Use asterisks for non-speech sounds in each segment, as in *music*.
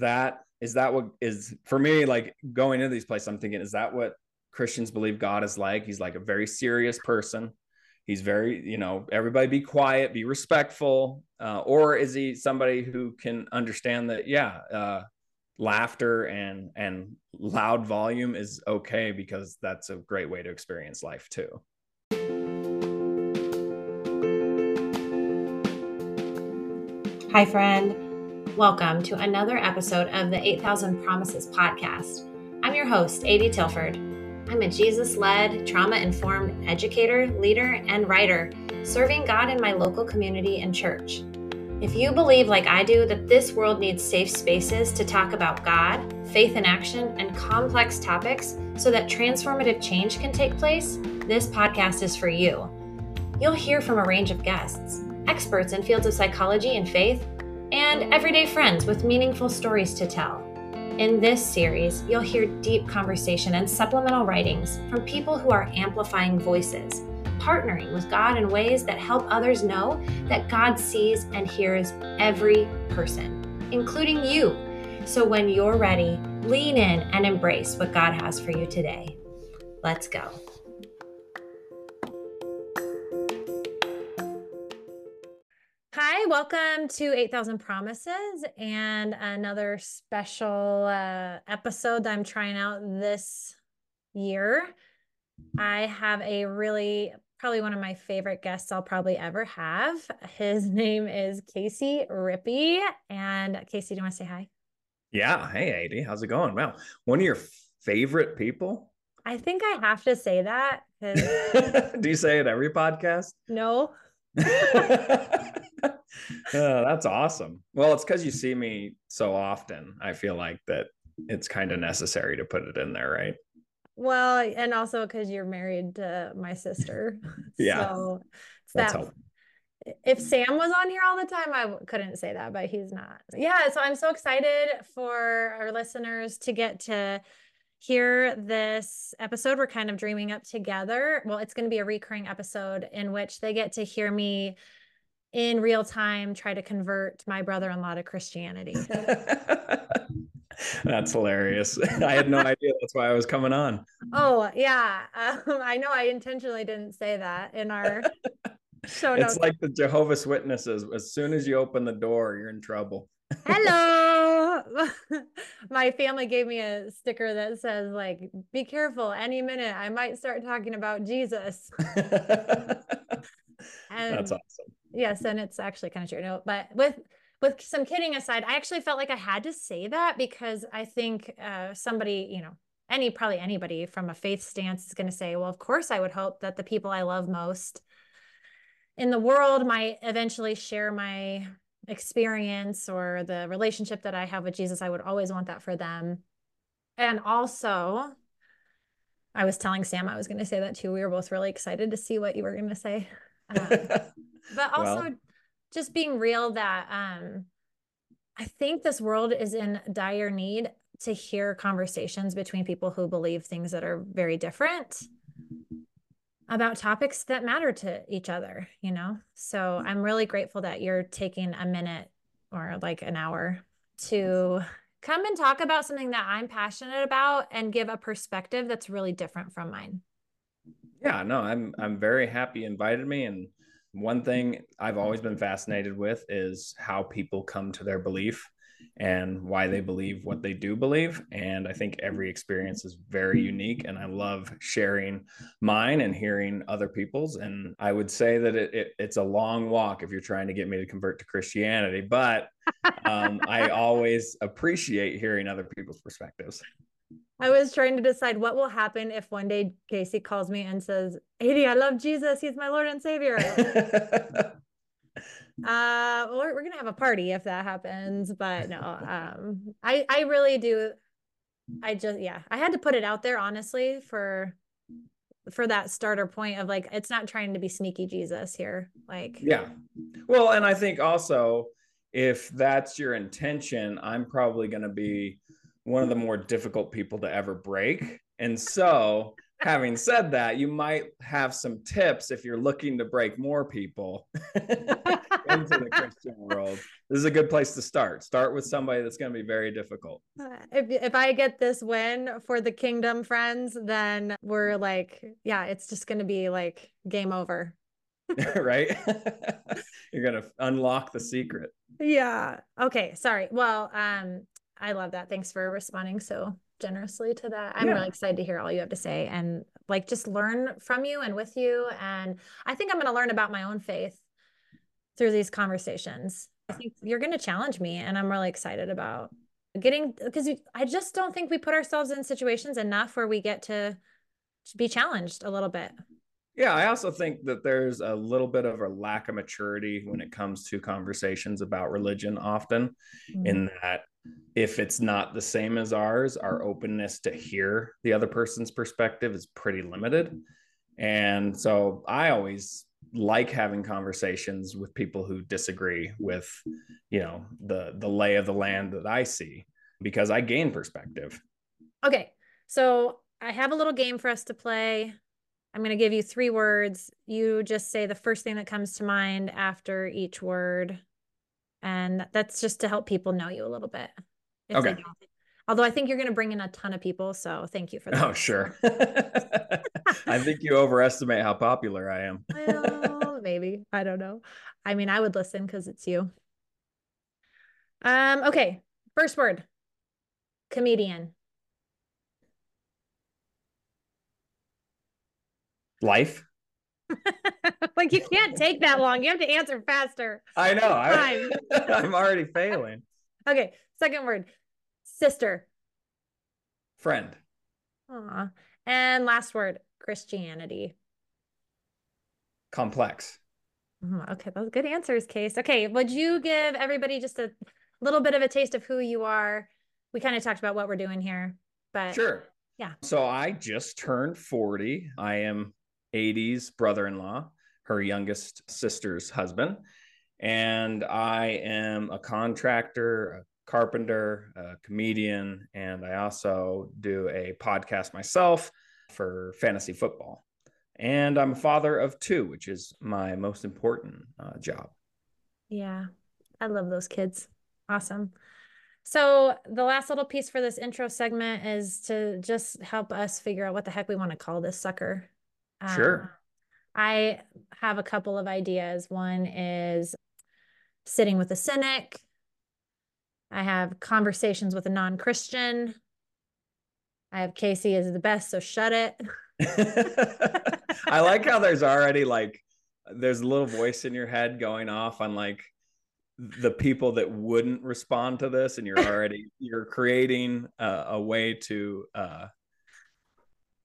that is that what is for me like going into these places i'm thinking is that what christians believe god is like? He's like a very serious person. He's very you know everybody be quiet be respectful uh, or is he somebody who can understand that yeah uh, laughter and and loud volume is okay because that's a great way to experience life too. Hi friend welcome to another episode of the 8000 promises podcast i'm your host Adi Tilford I'm a Jesus led, trauma informed educator, leader, and writer, serving God in my local community and church. If you believe, like I do, that this world needs safe spaces to talk about God, faith in action, and complex topics so that transformative change can take place, this podcast is for you. You'll hear from a range of guests, experts in fields of psychology and faith, and everyday friends with meaningful stories to tell. In this series, you'll hear deep conversation and supplemental writings from people who are amplifying voices, partnering with God in ways that help others know that God sees and hears every person, including you. So when you're ready, lean in and embrace what God has for you today. Let's go. Hi, welcome to 8000 Promises and another special uh, episode that I'm trying out this year. I have a really, probably one of my favorite guests I'll probably ever have. His *laughs* name is Casey Rippy. And Casey, do you want to say hi? Yeah. Hey, Adi, how's it going? Wow. One of your favorite people? I think I have to say that. *laughs* do you say it every podcast? No. *laughs* Oh, that's awesome. Well, it's because you see me so often. I feel like that it's kind of necessary to put it in there, right? Well, and also because you're married to my sister. *laughs* yeah. So it's that. If Sam was on here all the time, I couldn't say that, but he's not. Yeah. So I'm so excited for our listeners to get to hear this episode. We're kind of dreaming up together. Well, it's going to be a recurring episode in which they get to hear me in real time try to convert my brother-in-law to Christianity. *laughs* That's hilarious. *laughs* I had no *laughs* idea that's why I was coming on. Oh, yeah. Um, I know I intentionally didn't say that in our show notes. It's like the Jehovah's Witnesses. As soon as you open the door, you're in trouble. Hello. My family gave me a sticker that says like be careful any minute I might start talking about Jesus. And That's awesome. Yes, and it's actually kind of true. No, but with with some kidding aside, I actually felt like I had to say that because I think uh, somebody, you know, any probably anybody from a faith stance is going to say, well, of course, I would hope that the people I love most in the world might eventually share my experience or the relationship that I have with Jesus. I would always want that for them. And also, I was telling Sam I was going to say that too. We were both really excited to see what you were going to say. *laughs* Um, but *laughs* also well. just being real that um, I think this world is in dire need to hear conversations between people who believe things that are very different about topics that matter to each other, you know? So I'm really grateful that you're taking a minute or like an hour to come and talk about something that I'm passionate about and give a perspective that's really different from mine. Yeah, no, I'm I'm very happy you invited me and one thing I've always been fascinated with is how people come to their belief and why they believe what they do believe. And I think every experience is very unique. And I love sharing mine and hearing other people's. And I would say that it, it, it's a long walk if you're trying to get me to convert to Christianity, but um, I always appreciate hearing other people's perspectives. I was trying to decide what will happen if one day Casey calls me and says, Adi, I love Jesus. He's my Lord and Savior. *laughs* uh we're, we're gonna have a party if that happens but no um i i really do i just yeah i had to put it out there honestly for for that starter point of like it's not trying to be sneaky jesus here like yeah well and i think also if that's your intention i'm probably going to be one of the more difficult people to ever break. And so having said that, you might have some tips if you're looking to break more people *laughs* into the Christian world. This is a good place to start. Start with somebody that's going to be very difficult. If, if I get this win for the kingdom friends, then we're like, yeah, it's just going to be like game over. *laughs* right? *laughs* You're going to unlock the secret. Yeah. Okay. Sorry. Well, um, I love that. Thanks for responding so generously to that. I'm yeah. really excited to hear all you have to say and like just learn from you and with you. And I think I'm going to learn about my own faith through these conversations. I think you're going to challenge me, and I'm really excited about getting because I just don't think we put ourselves in situations enough where we get to, be challenged a little bit. Yeah, I also think that there's a little bit of a lack of maturity when it comes to conversations about religion, often, mm-hmm. in that if it's not the same as ours, our openness to hear the other person's perspective is pretty limited. And so I always like having conversations with people who disagree with, you know, the the lay of the land that I see because I gain perspective. Okay. So I have a little game for us to play. I'm going to give you three words. You just say the first thing that comes to mind after each word. And that's just to help people know you a little bit. Okay. Although I think you're going to bring in a ton of people. So thank you for that. Oh, sure. *laughs* I think you overestimate how popular I am. well, *laughs* maybe. I don't know. I mean, I would listen because it's you. Um, okay. First word comedian. Life. *laughs* like you can't take that long. You have to answer faster. I know. I, *laughs* I'm already failing. Okay. Second word sister. Friend. Aw. And last word Christianity. Complex. Mm, okay, those good answers, Case. Okay, would you give everybody just a little bit of a taste of who you are? We kind of talked about what we're doing here, but sure. Yeah. So I just turned 40. I am Adi's brother in law, her youngest sister's husband. And I am a contractor, a carpenter, a comedian, and I also do a podcast myself for fantasy football. And I'm a father of two, which is my most important uh, job. Yeah, I love those kids. Awesome. So, the last little piece for this intro segment is to just help us figure out what the heck we want to call this sucker. Um, sure. I have a couple of ideas. One is sitting with a cynic, I have conversations with a non Christian. I have Casey is the best, so shut it. *laughs* I like how there's already like there's a little voice in your head going off on like the people that wouldn't respond to this and you're *laughs* already you're creating a, a way to uh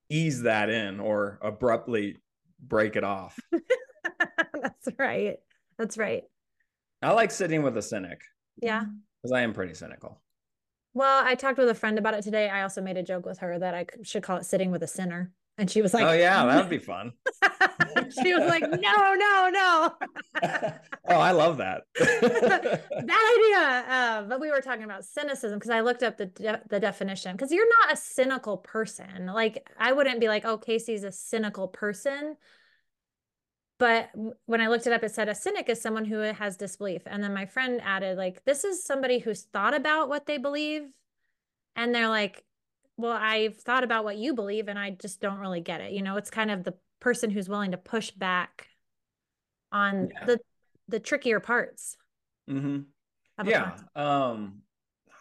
ease that in or abruptly break it off *laughs* that's right that's right i like sitting with a cynic yeah because i am pretty cynical well, I talked with a friend about it today. I also made a joke with her that I should call it sitting with a sinner. And she was like, Oh, yeah, that would be *laughs* fun. *laughs* she was like, No, no, no. *laughs* oh, I love that. *laughs* that idea. Uh, but we were talking about cynicism because I looked up the, de- the definition because you're not a cynical person. Like, I wouldn't be like, Oh, Casey's a cynical person. But when I looked it up, it said a cynic is someone who has disbelief. And then my friend added, like, this is somebody who's thought about what they believe. And they're like, well, I've thought about what you believe and I just don't really get it. You know, it's kind of the person who's willing to push back on yeah. the the trickier parts. Mm-hmm. Yeah. Um,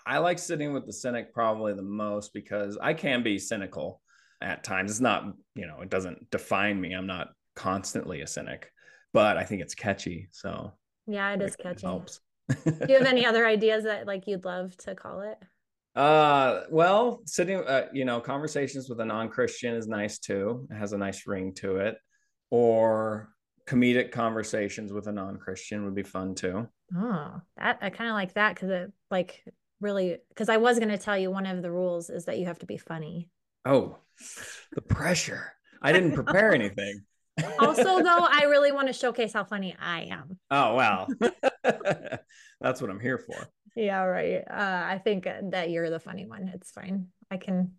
I like sitting with the cynic probably the most because I can be cynical at times. It's not, you know, it doesn't define me. I'm not constantly a cynic, but I think it's catchy. So yeah, it is catchy. It helps. Do you have any *laughs* other ideas that like you'd love to call it? Uh, well, sitting, uh, you know, conversations with a non-Christian is nice too. It has a nice ring to it. Or comedic conversations with a non-Christian would be fun too. Oh, that I kind of like that because it like really because I was going to tell you one of the rules is that you have to be funny. Oh, the pressure! I didn't prepare anything *laughs* also, though, *laughs* I really want to showcase how funny I am. Oh, wow. *laughs* That's what I'm here for. Yeah, right. Uh, I think that you're the funny one. It's fine. I can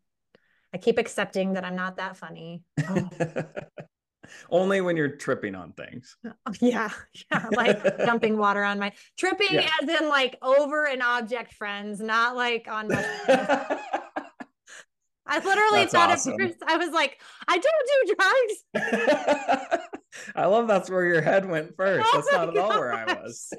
I keep accepting that I'm not that funny. Oh. *laughs* Only when you're tripping on things. *laughs* Yeah. Yeah. Like dumping *laughs* water on my tripping yeah. as in like over an object, friends, not like on my I literally that's thought awesome. first, I was like, I don't do drugs. I love that's where your head went first. Oh that's not at all where I was.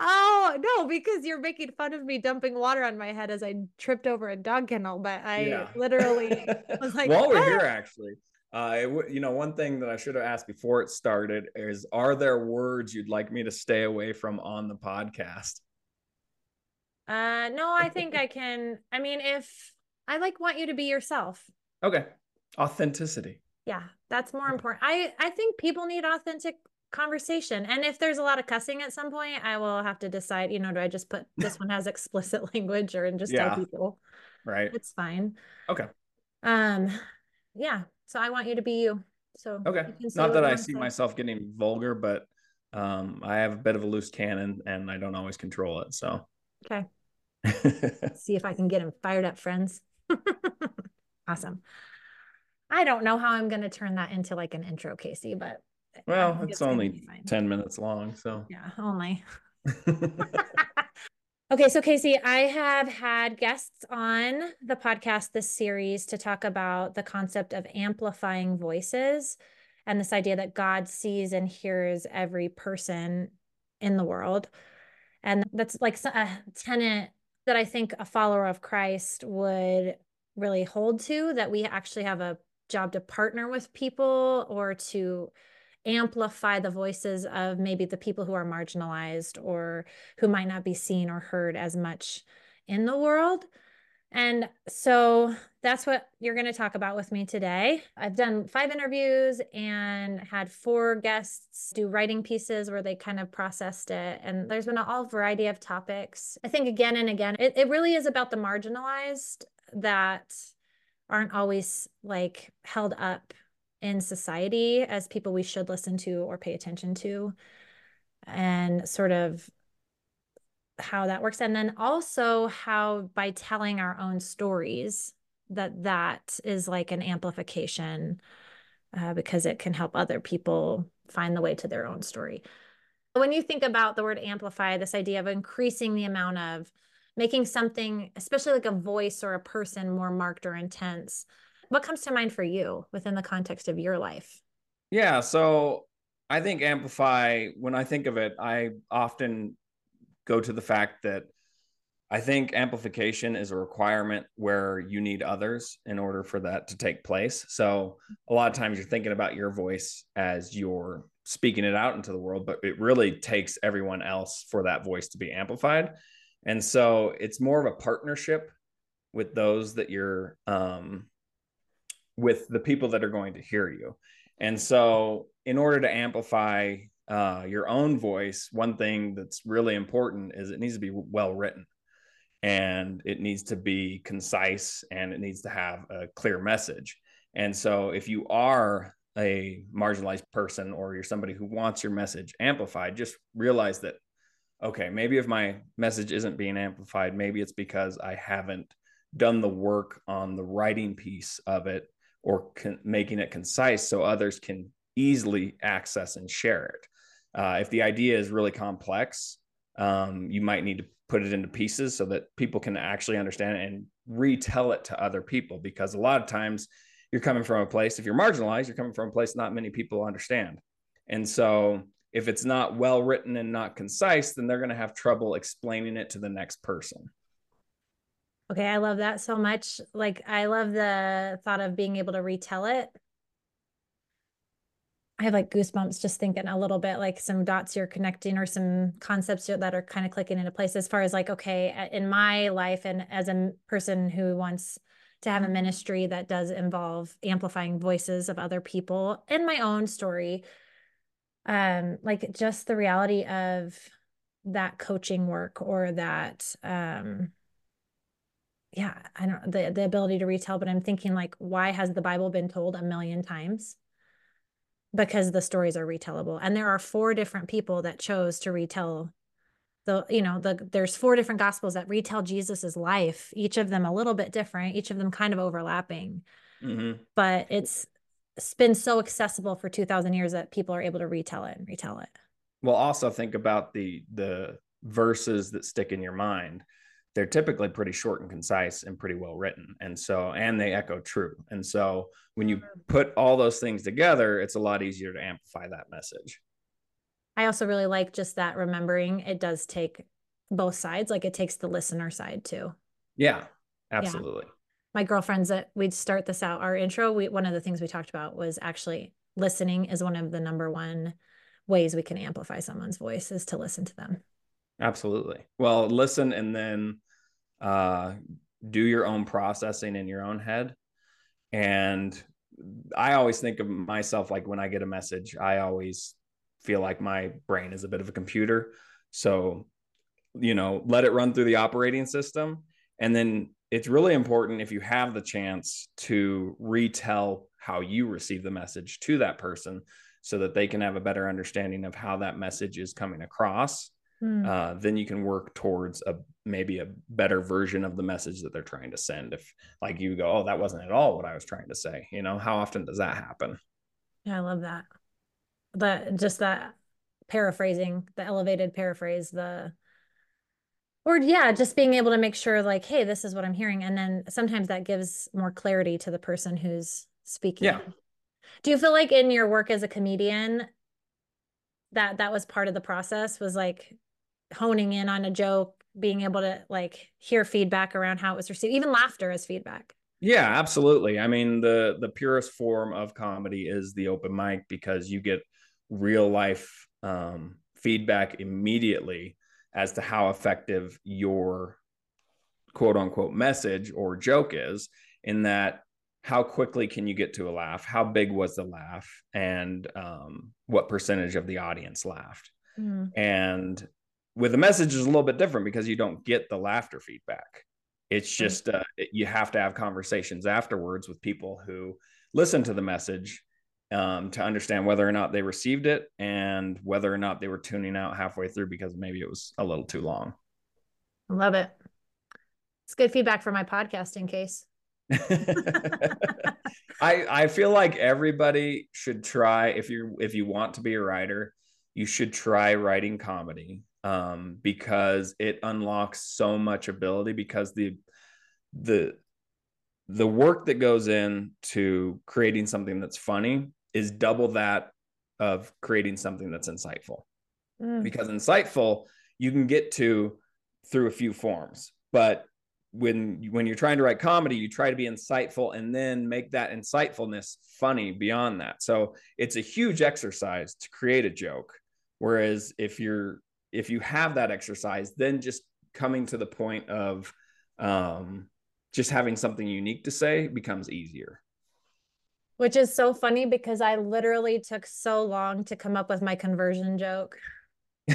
Oh no, because you're making fun of me dumping water on my head as I tripped over a dog kennel, but I yeah. literally *laughs* was like, while we're ah. here, actually. Uh, you know, one thing that I should have asked before it started is, are there words you'd like me to stay away from on the podcast? Uh, no, I think *laughs* I can. I mean, if I like want you to be yourself. Okay. Authenticity. Yeah, that's more important. I I think people need authentic conversation. And if there's a lot of cussing at some point, I will have to decide, you know, do I just put this *laughs* one has explicit *laughs* language or and just yeah. tell people. Right. It's fine. Okay. Um yeah. So I want you to be you. So okay. Not that I see myself getting vulgar, but um I have a bit of a loose cannon and I don't always control it. So okay. *laughs* See if I can get him fired up, friends. awesome. I don't know how I'm going to turn that into like an intro, Casey, but well, it's, it's only 10 minutes long. So, yeah, only. *laughs* *laughs* okay, so Casey, I have had guests on the podcast this series to talk about the concept of amplifying voices and this idea that God sees and hears every person in the world. And that's like a tenet that I think a follower of Christ would really hold to that we actually have a job to partner with people or to amplify the voices of maybe the people who are marginalized or who might not be seen or heard as much in the world. And so that's what you're going to talk about with me today. I've done five interviews and had four guests do writing pieces where they kind of processed it. And there's been a all variety of topics. I think again and again, it, it really is about the marginalized that aren't always like held up in society as people we should listen to or pay attention to. And sort of how that works and then also how by telling our own stories that that is like an amplification uh, because it can help other people find the way to their own story when you think about the word amplify this idea of increasing the amount of making something especially like a voice or a person more marked or intense what comes to mind for you within the context of your life yeah so i think amplify when i think of it i often go to the fact that I think amplification is a requirement where you need others in order for that to take place. So a lot of times you're thinking about your voice as you're speaking it out into the world, but it really takes everyone else for that voice to be amplified. And so it's more of a partnership with those that you're um, with the people that are going to hear you. And so in order to amplify uh, your own voice, one thing that's really important is it needs to be well written and it needs to be concise and it needs to have a clear message. And so if you are a marginalized person or you're somebody who wants your message amplified, just realize that, okay, maybe if my message isn't being amplified, maybe it's because I haven't done the work on the writing piece of it or con- making it concise so others can easily access and share it. Uh, if the idea is really complex, um, you might need to put it into pieces so that people can actually understand it and retell it to other people. Because a lot of times you're coming from a place, if you're marginalized, you're coming from a place not many people understand. And so if it's not well written and not concise, then they're going to have trouble explaining it to the next person. Okay, I love that so much. Like, I love the thought of being able to retell it I have like goosebumps just thinking a little bit like some dots you're connecting or some concepts that are kind of clicking into place as far as like, okay, in my life and as a person who wants to have a ministry that does involve amplifying voices of other people in my own story, um, like just the reality of that coaching work or that, um, yeah, I don't the the ability to retell, but I'm thinking like, why has the Bible been told a million times? because the stories are retellable. And there are four different people that chose to retell the you know the there's four different gospels that retell jesus's life each of them a little bit different each of them kind of overlapping mm-hmm. but it's it's been so accessible for 2000 years that people are able to retell it and retell it well also think about the the verses that stick in your mind they're typically pretty short and concise and pretty well written and so and they echo true and so when you mm-hmm. put all those things together it's a lot easier to amplify that message i also really like just that remembering it does take both sides like it takes the listener side too yeah absolutely yeah. my girlfriends that we'd start this out our intro we one of the things we talked about was actually listening is one of the number one ways we can amplify someone's voice is to listen to them Absolutely. Well, listen and then uh, do your own processing in your own head. And I always think of myself like when I get a message, I always feel like my brain is a bit of a computer. So, you know, let it run through the operating system. And then it's really important if you have the chance to retell how you receive the message to that person so that they can have a better understanding of how that message is coming across mm. uh, then you can work towards a maybe a better version of the message that they're trying to send. If like you go oh that wasn't at all what i was trying to say you know how often does that happen? Yeah i love that. That just that paraphrasing the elevated paraphrase the or yeah just being able to make sure like hey this is what i'm hearing and then sometimes that gives more clarity to the person who's speaking. Yeah. Do you feel like in your work as a comedian that that was part of the process was like honing in on a joke, being able to like hear feedback around how it was received, even laughter as feedback. Yeah, absolutely. I mean, the the purest form of comedy is the open mic because you get real life um, feedback immediately as to how effective your quote unquote message or joke is. In that, how quickly can you get to a laugh? How big was the laugh? And um, what percentage of the audience laughed? Mm. And with the message is a little bit different because you don't get the laughter feedback. It's just uh, you have to have conversations afterwards with people who listen to the message um, to understand whether or not they received it and whether or not they were tuning out halfway through because maybe it was a little too long. I love it. It's good feedback for my podcasting case. *laughs* I I feel like everybody should try if you if you want to be a writer, you should try writing comedy um, because it unlocks so much ability because the the the work that goes into creating something that's funny is double that of creating something that's insightful mm. because insightful you can get to through a few forms but when when you're trying to write comedy you try to be insightful and then make that insightfulness funny beyond that so it's a huge exercise to create a joke whereas if you're if you have that exercise, then just coming to the point of um, just having something unique to say becomes easier. Which is so funny because I literally took so long to come up with my conversion joke. *laughs*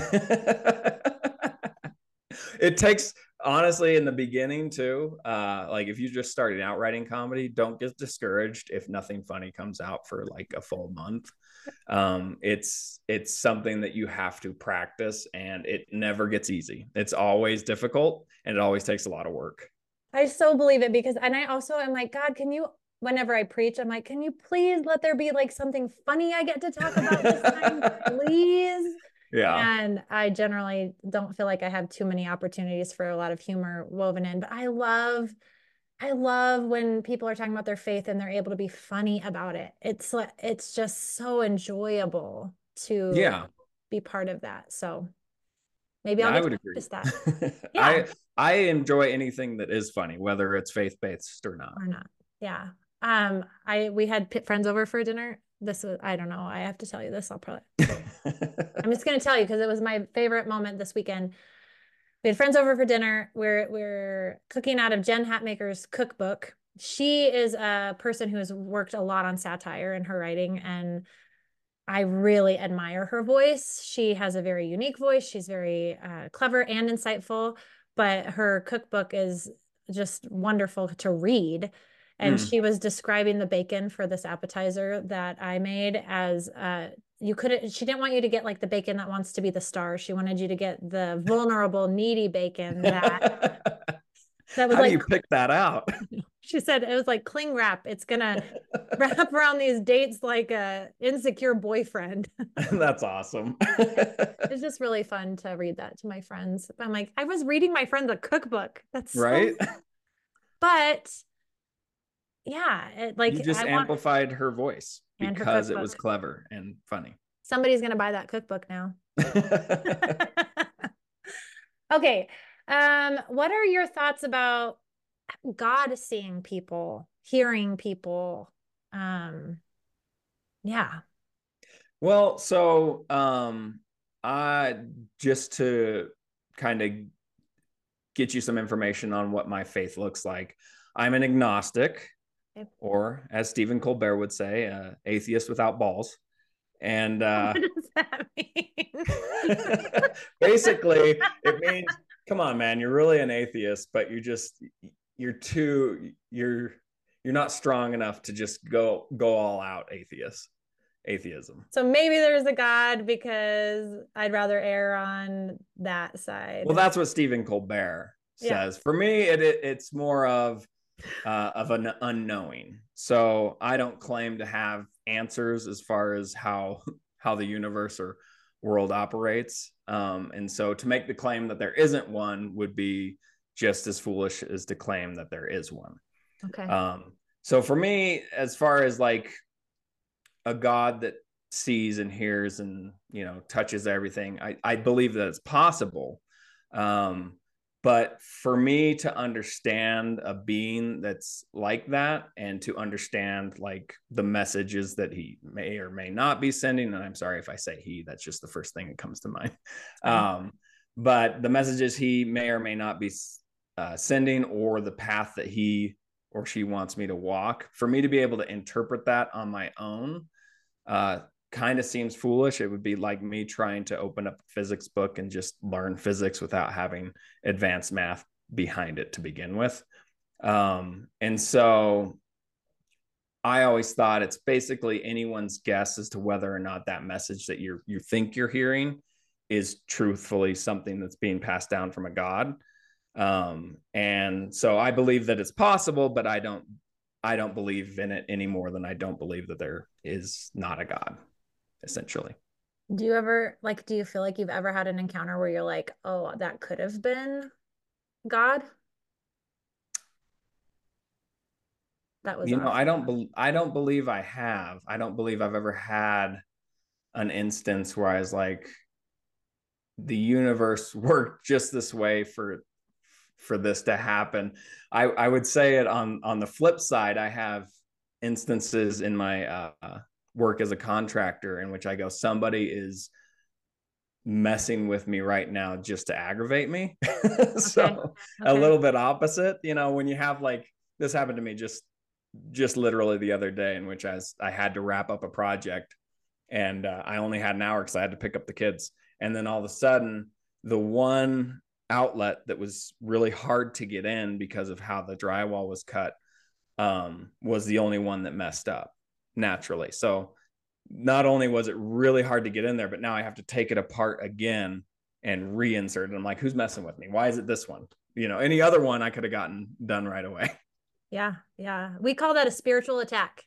it takes honestly in the beginning too uh like if you just started out writing comedy don't get discouraged if nothing funny comes out for like a full month um it's it's something that you have to practice and it never gets easy. It's always difficult and it always takes a lot of work. I so believe it because and i also am like god can you whenever i preach i'm like can you please let there be like something funny i get to talk about this time *laughs* please? Yeah. And I generally don't feel like I have too many opportunities for a lot of humor woven in, but I love I love when people are talking about their faith and they're able to be funny about it. It's like it's just so enjoyable to yeah be part of that. So maybe I'll yeah, I would agree. that. *laughs* yeah. I I enjoy anything that is funny, whether it's faith based or not. Or not. Yeah. Um, I we had friends over for dinner this was I don't know. I have to tell you this. I'll probably *laughs* I'm just gonna tell you because it was my favorite moment this weekend. We had friends over for dinner. We're we're cooking out of Jen Hatmaker's cookbook. She is a person who has worked a lot on satire in her writing, and I really admire her voice. She has a very unique voice. She's very uh, clever and insightful, but her cookbook is just wonderful to read and mm. she was describing the bacon for this appetizer that I made as uh, you couldn't she didn't want you to get like the bacon that wants to be the star. She wanted you to get the vulnerable needy bacon that *laughs* that was How like you pick that out? *laughs* She said it was like cling wrap. It's gonna *laughs* wrap around these dates like a insecure boyfriend. That's awesome. It's just really fun to read that to my friends. I'm like i was reading my friend the cookbook. That's right? So... but yeah it, like you just I amplified want... her voice because it was clever and funny. Somebody's going to buy that cookbook now. *laughs* *laughs* okay. Um, what are your thoughts about God seeing people, hearing people? Um, yeah. Well, so um, I just to kind of get you some information on what my faith looks like. I'm an agnostic or as Stephen Colbert would say, uh, atheist without balls. And uh, *laughs* what does that mean? *laughs* basically, it means, come on, man, you're really an atheist, but you just you're too you're you're not strong enough to just go go all out atheist atheism. So maybe there's a God because I'd rather err on that side. Well, that's what Stephen Colbert says. Yeah. For me, it, it it's more of uh, of an unknowing. So I don't claim to have answers as far as how how the universe or world operates. Um, and so to make the claim that there isn't one would be just as foolish as to claim that there is one. Okay. Um, so for me, as far as like a God that sees and hears and you know touches everything, I, I believe that it's possible. Um, but for me to understand a being that's like that and to understand like the messages that he may or may not be sending and i'm sorry if i say he that's just the first thing that comes to mind. *laughs* Um, but the messages he may or may not be uh, sending or the path that he or she wants me to walk for me to be able to interpret that on my own uh, kind of seems foolish. It would be like me trying to open up a physics book and just learn physics without having advanced math behind it to begin with. Um, and so I always thought it's basically anyone's guess as to whether or not that message that you you think you're hearing is truthfully something that's being passed down from a god. Um, and so I believe that it's possible, but I don't I don't believe in it any more than I don't believe that there is not a god essentially. Do you ever like do you feel like you've ever had an encounter where you're like, "Oh, that could have been God?" That was You awesome. know, I don't be- I don't believe I have. I don't believe I've ever had an instance where I was like the universe *laughs* worked just this way for for this to happen. I I would say it on on the flip side, I have instances in my uh work as a contractor in which I go, somebody is messing with me right now just to aggravate me. *laughs* so okay. Okay. a little bit opposite, you know, when you have like this happened to me just just literally the other day in which I was, I had to wrap up a project and uh, I only had an hour because I had to pick up the kids. And then all of a sudden, the one outlet that was really hard to get in because of how the drywall was cut um, was the only one that messed up naturally. So not only was it really hard to get in there, but now I have to take it apart again and reinsert it. I'm like, who's messing with me? Why is it this one? You know, any other one I could have gotten done right away. *laughs* Yeah, yeah. We call that a spiritual attack.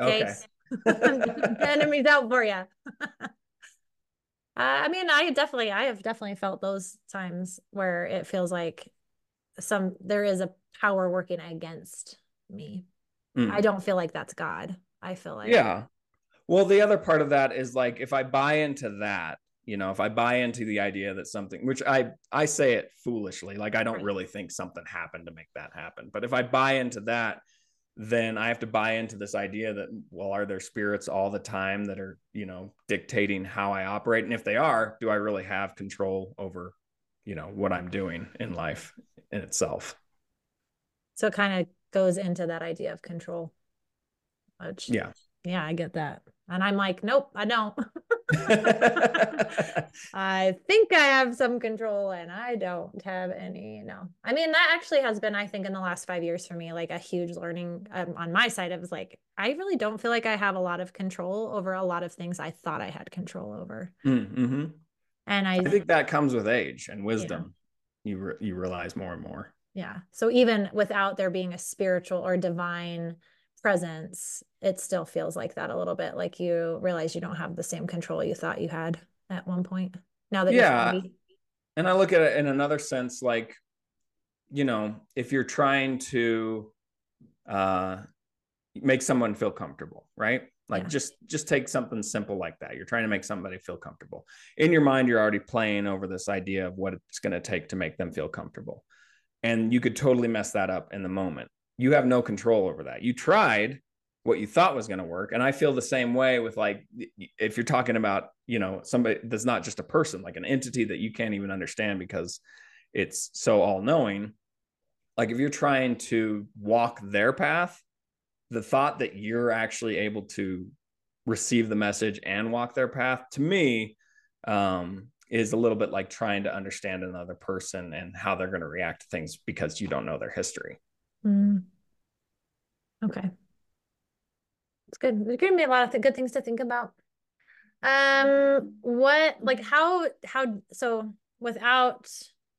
Okay. *laughs* the enemy's out for you. *laughs* uh, I mean, I definitely, I have definitely felt those times where it feels like some there is a power working against me. Mm. I don't feel like that's God. I feel like. Yeah. Well, the other part of that is like if I buy into that, you know, if I buy into the idea that something, which I I say it foolishly, like I don't really think something happened to make that happen. But if I buy into that, then I have to buy into this idea that well, are there spirits all the time that are, you know, dictating how I operate? And if they are, do I really have control over, you know, what I'm doing in life in itself? So it kind of goes into that idea of control. Which, yeah. Yeah, I get that. And I'm like, nope, I don't. *laughs* *laughs* I think I have some control and I don't have any. No, I mean, that actually has been, I think, in the last five years for me, like a huge learning um, on my side. It was like, I really don't feel like I have a lot of control over a lot of things I thought I had control over. Mm-hmm. And I, I think that comes with age and wisdom. You re- you realize more and more. yeah. So even without there being a spiritual or divine presence, it still feels like that a little bit. Like you realize you don't have the same control you thought you had at one point. Now that Yeah. you're And I look at it in another sense, like, you know, if you're trying to uh, make someone feel comfortable, right? Like Yeah. just just take something simple like that. You're trying to make somebody feel comfortable. In your mind, you're already playing over this idea of what it's going to take to make them feel comfortable, and you could totally mess that up in the moment. You have no control over that. You tried what you thought was going to work, and I feel the same way with like if you're talking about you know somebody that's not just a person, like an entity that you can't even understand because it's so all knowing. Like if you're trying to walk their path, the thought that you're actually able to receive the message and walk their path to me um, is a little bit like trying to understand another person and how they're going to react to things because you don't know their history. Mm. Okay. It's good. There's gonna be a lot of th- good things to think about. Um, what like how how so without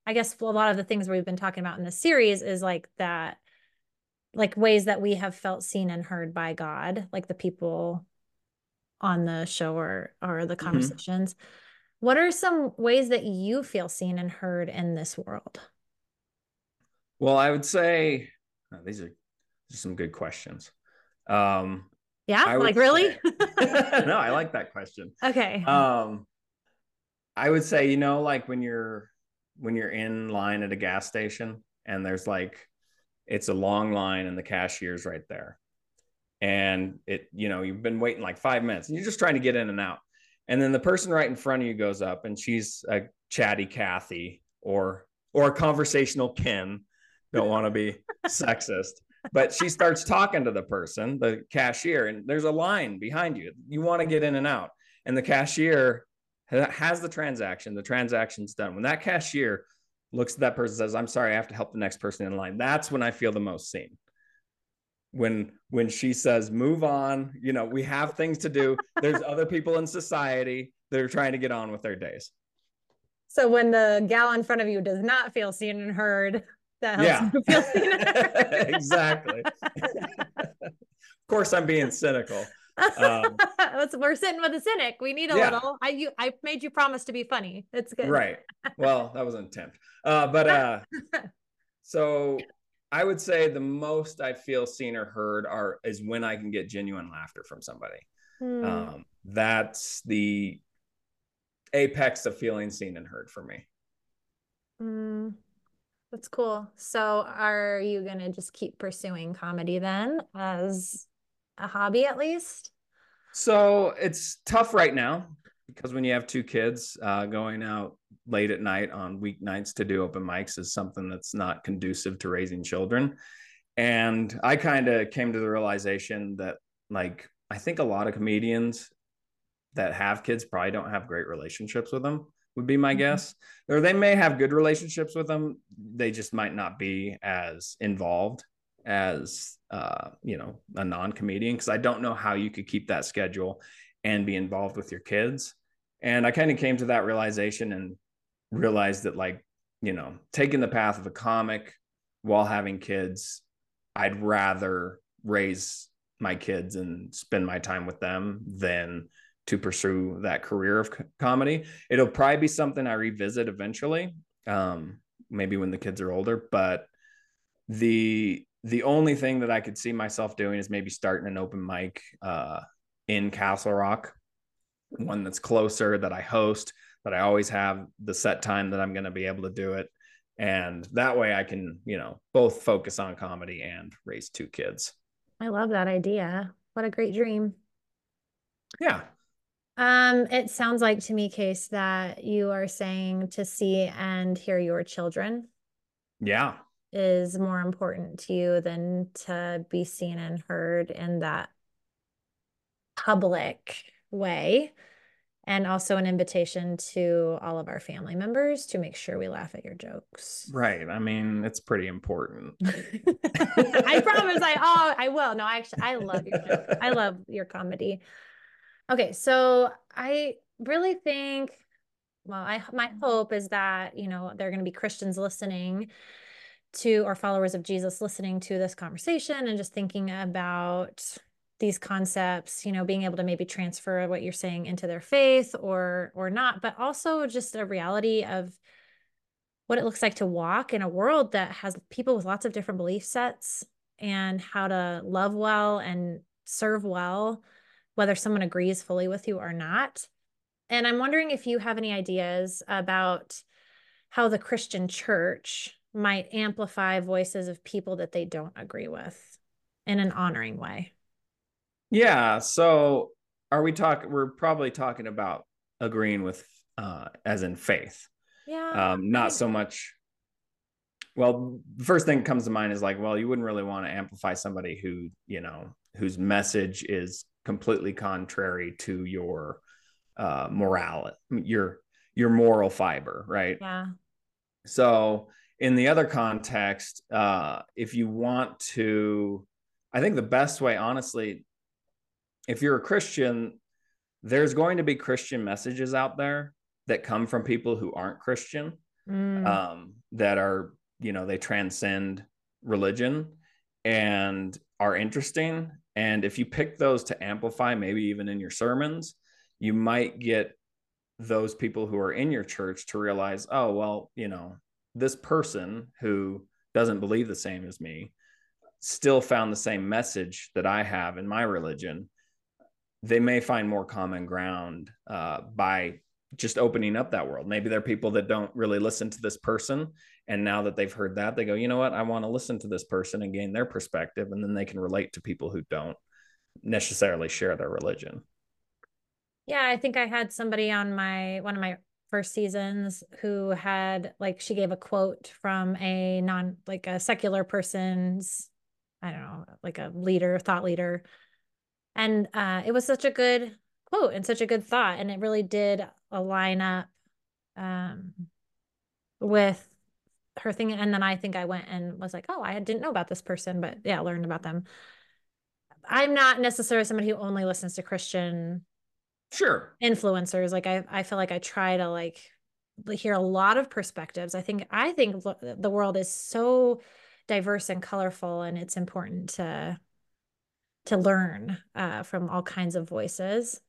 I guess a lot of the things we've been talking about in this series is like that like ways that we have felt seen and heard by God, like the people on the show or or the conversations. What are some ways that you feel seen and heard in this world? Well, I would say oh, these are some good questions. Um, Yeah, I like really? say- *laughs* no, I like that question. Okay. Um, I would say, you know, like when you're when you're in line at a gas station and there's like it's a long line and the cashier's right there. And it, you know, you've been waiting like five minutes and you're just trying to get in and out. And then the person right in front of you goes up and she's a chatty Kathy or or a conversational Ken. Don't want to be sexist. But she starts talking to the person, the cashier, and there's a line behind you. You want to get in and out. And the cashier has the transaction. The transaction's done. When that cashier looks at that person says, I'm sorry, I have to help the next person in line. That's when I feel the most seen. When when she says, move on, you know, we have things to do. There's other people in society that are trying to get on with their days. So when the gal in front of you does not feel seen and heard, that helps Yeah. feel *laughs* seen exactly. of course, I'm being cynical. Um, *laughs* we're sitting with a cynic. We need a Yeah. little. I you I made you promise to be funny. It's good. right well that was an attempt uh but uh *laughs* so i would say the most i feel seen or heard are is when i can get genuine laughter from somebody Hmm. um that's the apex of feeling seen and heard for me Hmm. That's cool. So are you gonna just keep pursuing comedy then as a hobby at least? so it's tough right now because when you have two kids uh going out late at night on weeknights to do open mics is something that's not conducive to raising children and i kind of came to the realization that like i think a lot of comedians that have kids probably don't have great relationships with them would be my Mhm. guess. Or they may have good relationships with them. They just might not be as involved as uh you know a non-comedian because i don't know how you could keep that schedule and be involved with your kids. And i kind of came to that realization and realized that like you know taking the path of a comic while having kids i'd rather raise my kids and spend my time with them than to pursue that career of comedy it'll probably be something i revisit eventually um maybe when the kids are older but the the only thing that i could see myself doing is maybe starting an open mic uh in castle rock one that's closer that i host that i always have the set time that i'm going to be able to do it and that way i can you know both focus on comedy and raise two kids I love that idea. What a great dream. yeah Um, it sounds like to me, Case, that you are saying to see and hear your children yeah is more important to you than to be seen and heard in that public way. and also an invitation to all of our family members to make sure we laugh at your jokes. Right. I mean, it's pretty important. *laughs* I promise I oh I will. No, I actually I love your. I love your comedy. Okay, so I really think well, I my mm-hmm. hope is that, you know, there are going to be Christians listening to or followers of Jesus listening to this conversation and just thinking about these concepts you know being able to maybe transfer what you're saying into their faith or or not but also just a reality of what it looks like to walk in a world that has people with lots of different belief sets and how to love well and serve well whether someone agrees fully with you or not and i'm wondering if you have any ideas about how the christian church might amplify voices of people that they don't agree with in an honoring way yeah. So are we talking? We're probably talking about agreeing with, uh, as in faith. Yeah. Um, not so much. Well, the first thing that comes to mind is like, well, you wouldn't really want to amplify somebody who, you know, whose message is completely contrary to your uh morale, your your moral fiber, right? Yeah. So in the other context, uh, if you want to, I think the best way, honestly, if you're a Christian, there's going to be Christian messages out there that come from people who aren't Christian, mm. um, that are, you know, they transcend religion and are interesting. And if you pick those to amplify, maybe even in your sermons, you might get those people who are in your church to realize, oh, well, you know, this person who doesn't believe the same as me still found the same message that I have in my religion they may find more common ground uh, by just opening up that world. Maybe there are people that don't really listen to this person. And now that they've heard that, they go, you know what? I want to listen to this person and gain their perspective. And then they can relate to people who don't necessarily share their religion. Yeah. I think I had somebody on my, one of my first seasons who had, like, she gave a quote from a non, like a secular person's, I don't know, like a leader, thought leader and uh, it was such a good quote and such a good thought. And it really did align up um, with her thing. And then I think I went and was like, oh, I didn't know about this person, but yeah, learned about them. I'm not necessarily somebody who only listens to Christian sure influencers. Like I, I feel like I try to like hear a lot of perspectives. I think I think the world is so diverse and colorful, and it's important to to learn uh, from all kinds of voices.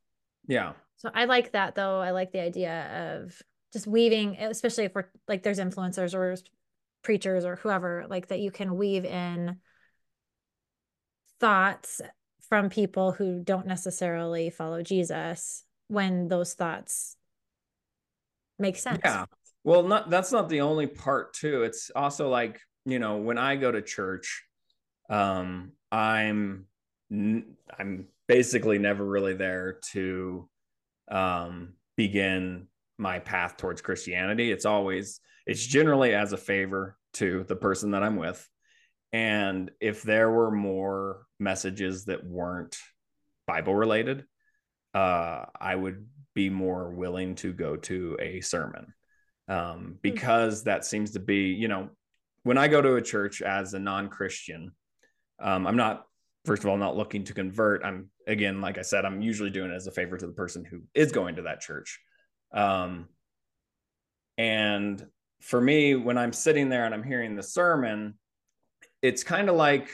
Yeah. So I like that though. I like the idea of just weaving, especially if we're like there's influencers or preachers or whoever, like that you can weave in thoughts from people who don't necessarily follow Jesus when those thoughts make sense. Yeah. Well, not that's not the only part too. It's also like, you know, when I go to church, um, I'm I'm basically never really there to um, begin my path towards Christianity. It's always, it's generally as a favor to the person that I'm with. And if there were more messages that weren't Bible related, uh, I would be more willing to go to a sermon um, hmm. because that seems to be, you know, when I go to a church as a non Christian, um, I'm not first of all not looking to convert. I'm again like i said i'm usually doing it as a favor to the person who is going to that church. Um, and for me when i'm sitting there and i'm hearing the sermon it's kind of like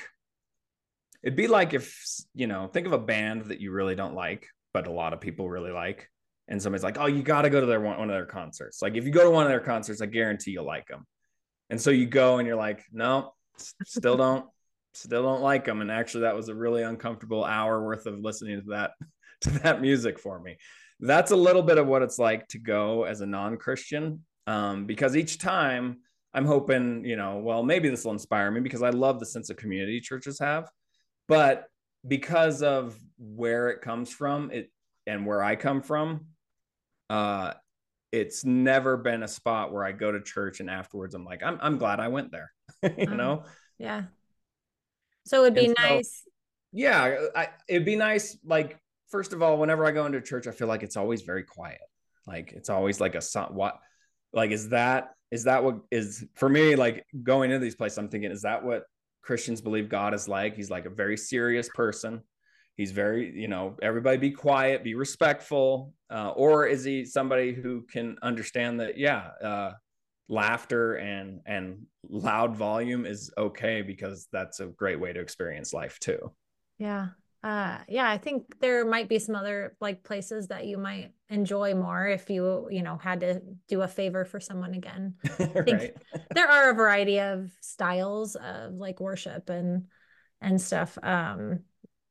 it'd be like if you know think of a band that you really don't like but a lot of people really like. And somebody's like oh you got to go to their one, one of their concerts. Like if you go to one of their concerts i guarantee you'll like them and so you go and you're like no still don't still don't like them and actually that was a really uncomfortable hour worth of listening to that *laughs* to that music for me. That's a little bit of what it's like to go as a non-christian um, because each time i'm hoping you know well maybe this will inspire me because i love the sense of community churches have but because of where it comes from it and where i come from uh it's never been a spot where i go to church and afterwards i'm like i'm, I'm glad i went there *laughs* you uh-huh. know? Yeah so it'd be nice. yeah, I, it'd be nice. Like first of all, whenever I go into church, I feel like it's always very quiet. Like it's always like a what like is that is that what is for me like going into these places i'm thinking is that what christians believe god is like he's like a very serious person he's very you know everybody be quiet be respectful uh, or is he somebody who can understand that yeah uh, laughter and and loud volume is okay because that's a great way to experience life too yeah uh yeah i think there might be some other like places that you might enjoy more if you you know had to do a favor for someone again *laughs* right. there are a variety of styles of like worship and and stuff um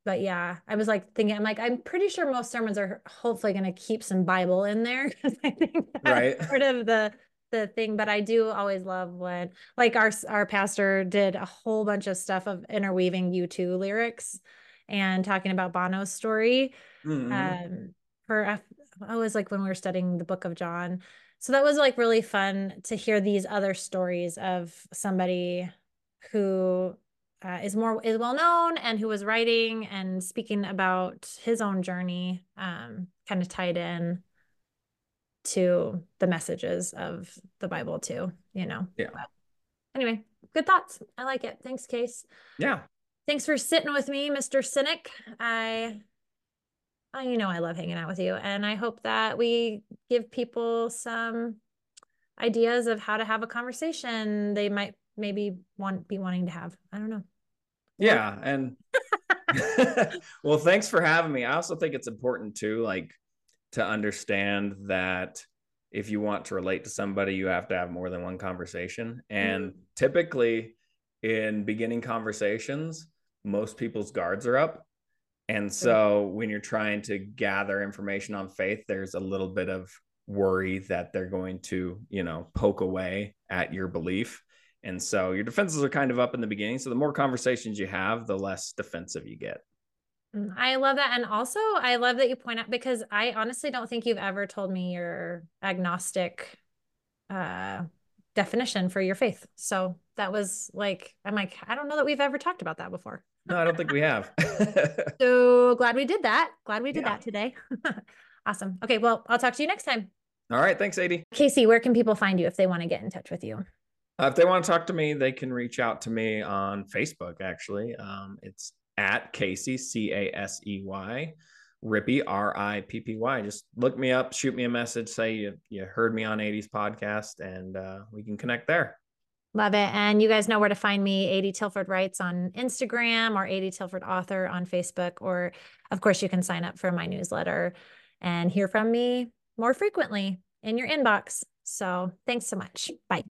but yeah i was like thinking i'm like i'm pretty sure most sermons are hopefully going to keep some bible in there *laughs* because i think that's right. part of the the thing but i do always love when like our our pastor did a whole bunch of stuff of interweaving u2 lyrics and talking about Bono's story. Mm-hmm. Um, for I was like when we were studying the book of John. So that was like really fun to hear these other stories of somebody who uh, is more is well known and who was writing and speaking about his own journey, um, kind of tied in to the messages of the Bible too. You know. Yeah. But anyway, good thoughts. I like it. Thanks, Case. Yeah. Thanks for sitting with me, Mr. Cynic. I, I, you know, I love hanging out with you, and I hope that we give people some ideas of how to have a conversation they might maybe want be wanting to have. I don't know. Yeah, and *laughs* *laughs* well, thanks for having me. I also think it's important too, like to understand that if you want to relate to somebody, you have to have more than one conversation. And mm-hmm. typically, in beginning conversations, most people's guards are up. And so when you're trying to gather information on faith, there's a little bit of worry that they're going to, you know, poke away at your belief. And so your defenses are kind of up in the beginning. So the more conversations you have, the less defensive you get. Mm, I love that. And also, I love that you point out because I honestly don't think you've ever told me your agnostic uh, definition for your faith. So that was like, I'm like, I don't know that we've ever talked about that before. No, I don't think we have. *laughs* *laughs* so glad we did that. Glad we did yeah. that today. *laughs* awesome. Okay. Well, I'll talk to you next time. All right. Thanks, Adi. Casey, where can people find you if they want to get in touch with you? Uh, if they want to talk to me, they can reach out to me on Facebook, actually. Um, it's at Casey, C A S E Y, Rippy, R I P P Y. Just look me up, shoot me a message, say you, you heard me on Adi's podcast, and uh, we can connect there. Love it. And you guys know where to find me, Adi Tilford Writes on Instagram or Adi Tilford Author on Facebook. Or, of course, you can sign up for my newsletter and hear from me more frequently in your inbox. So thanks so much. Bye.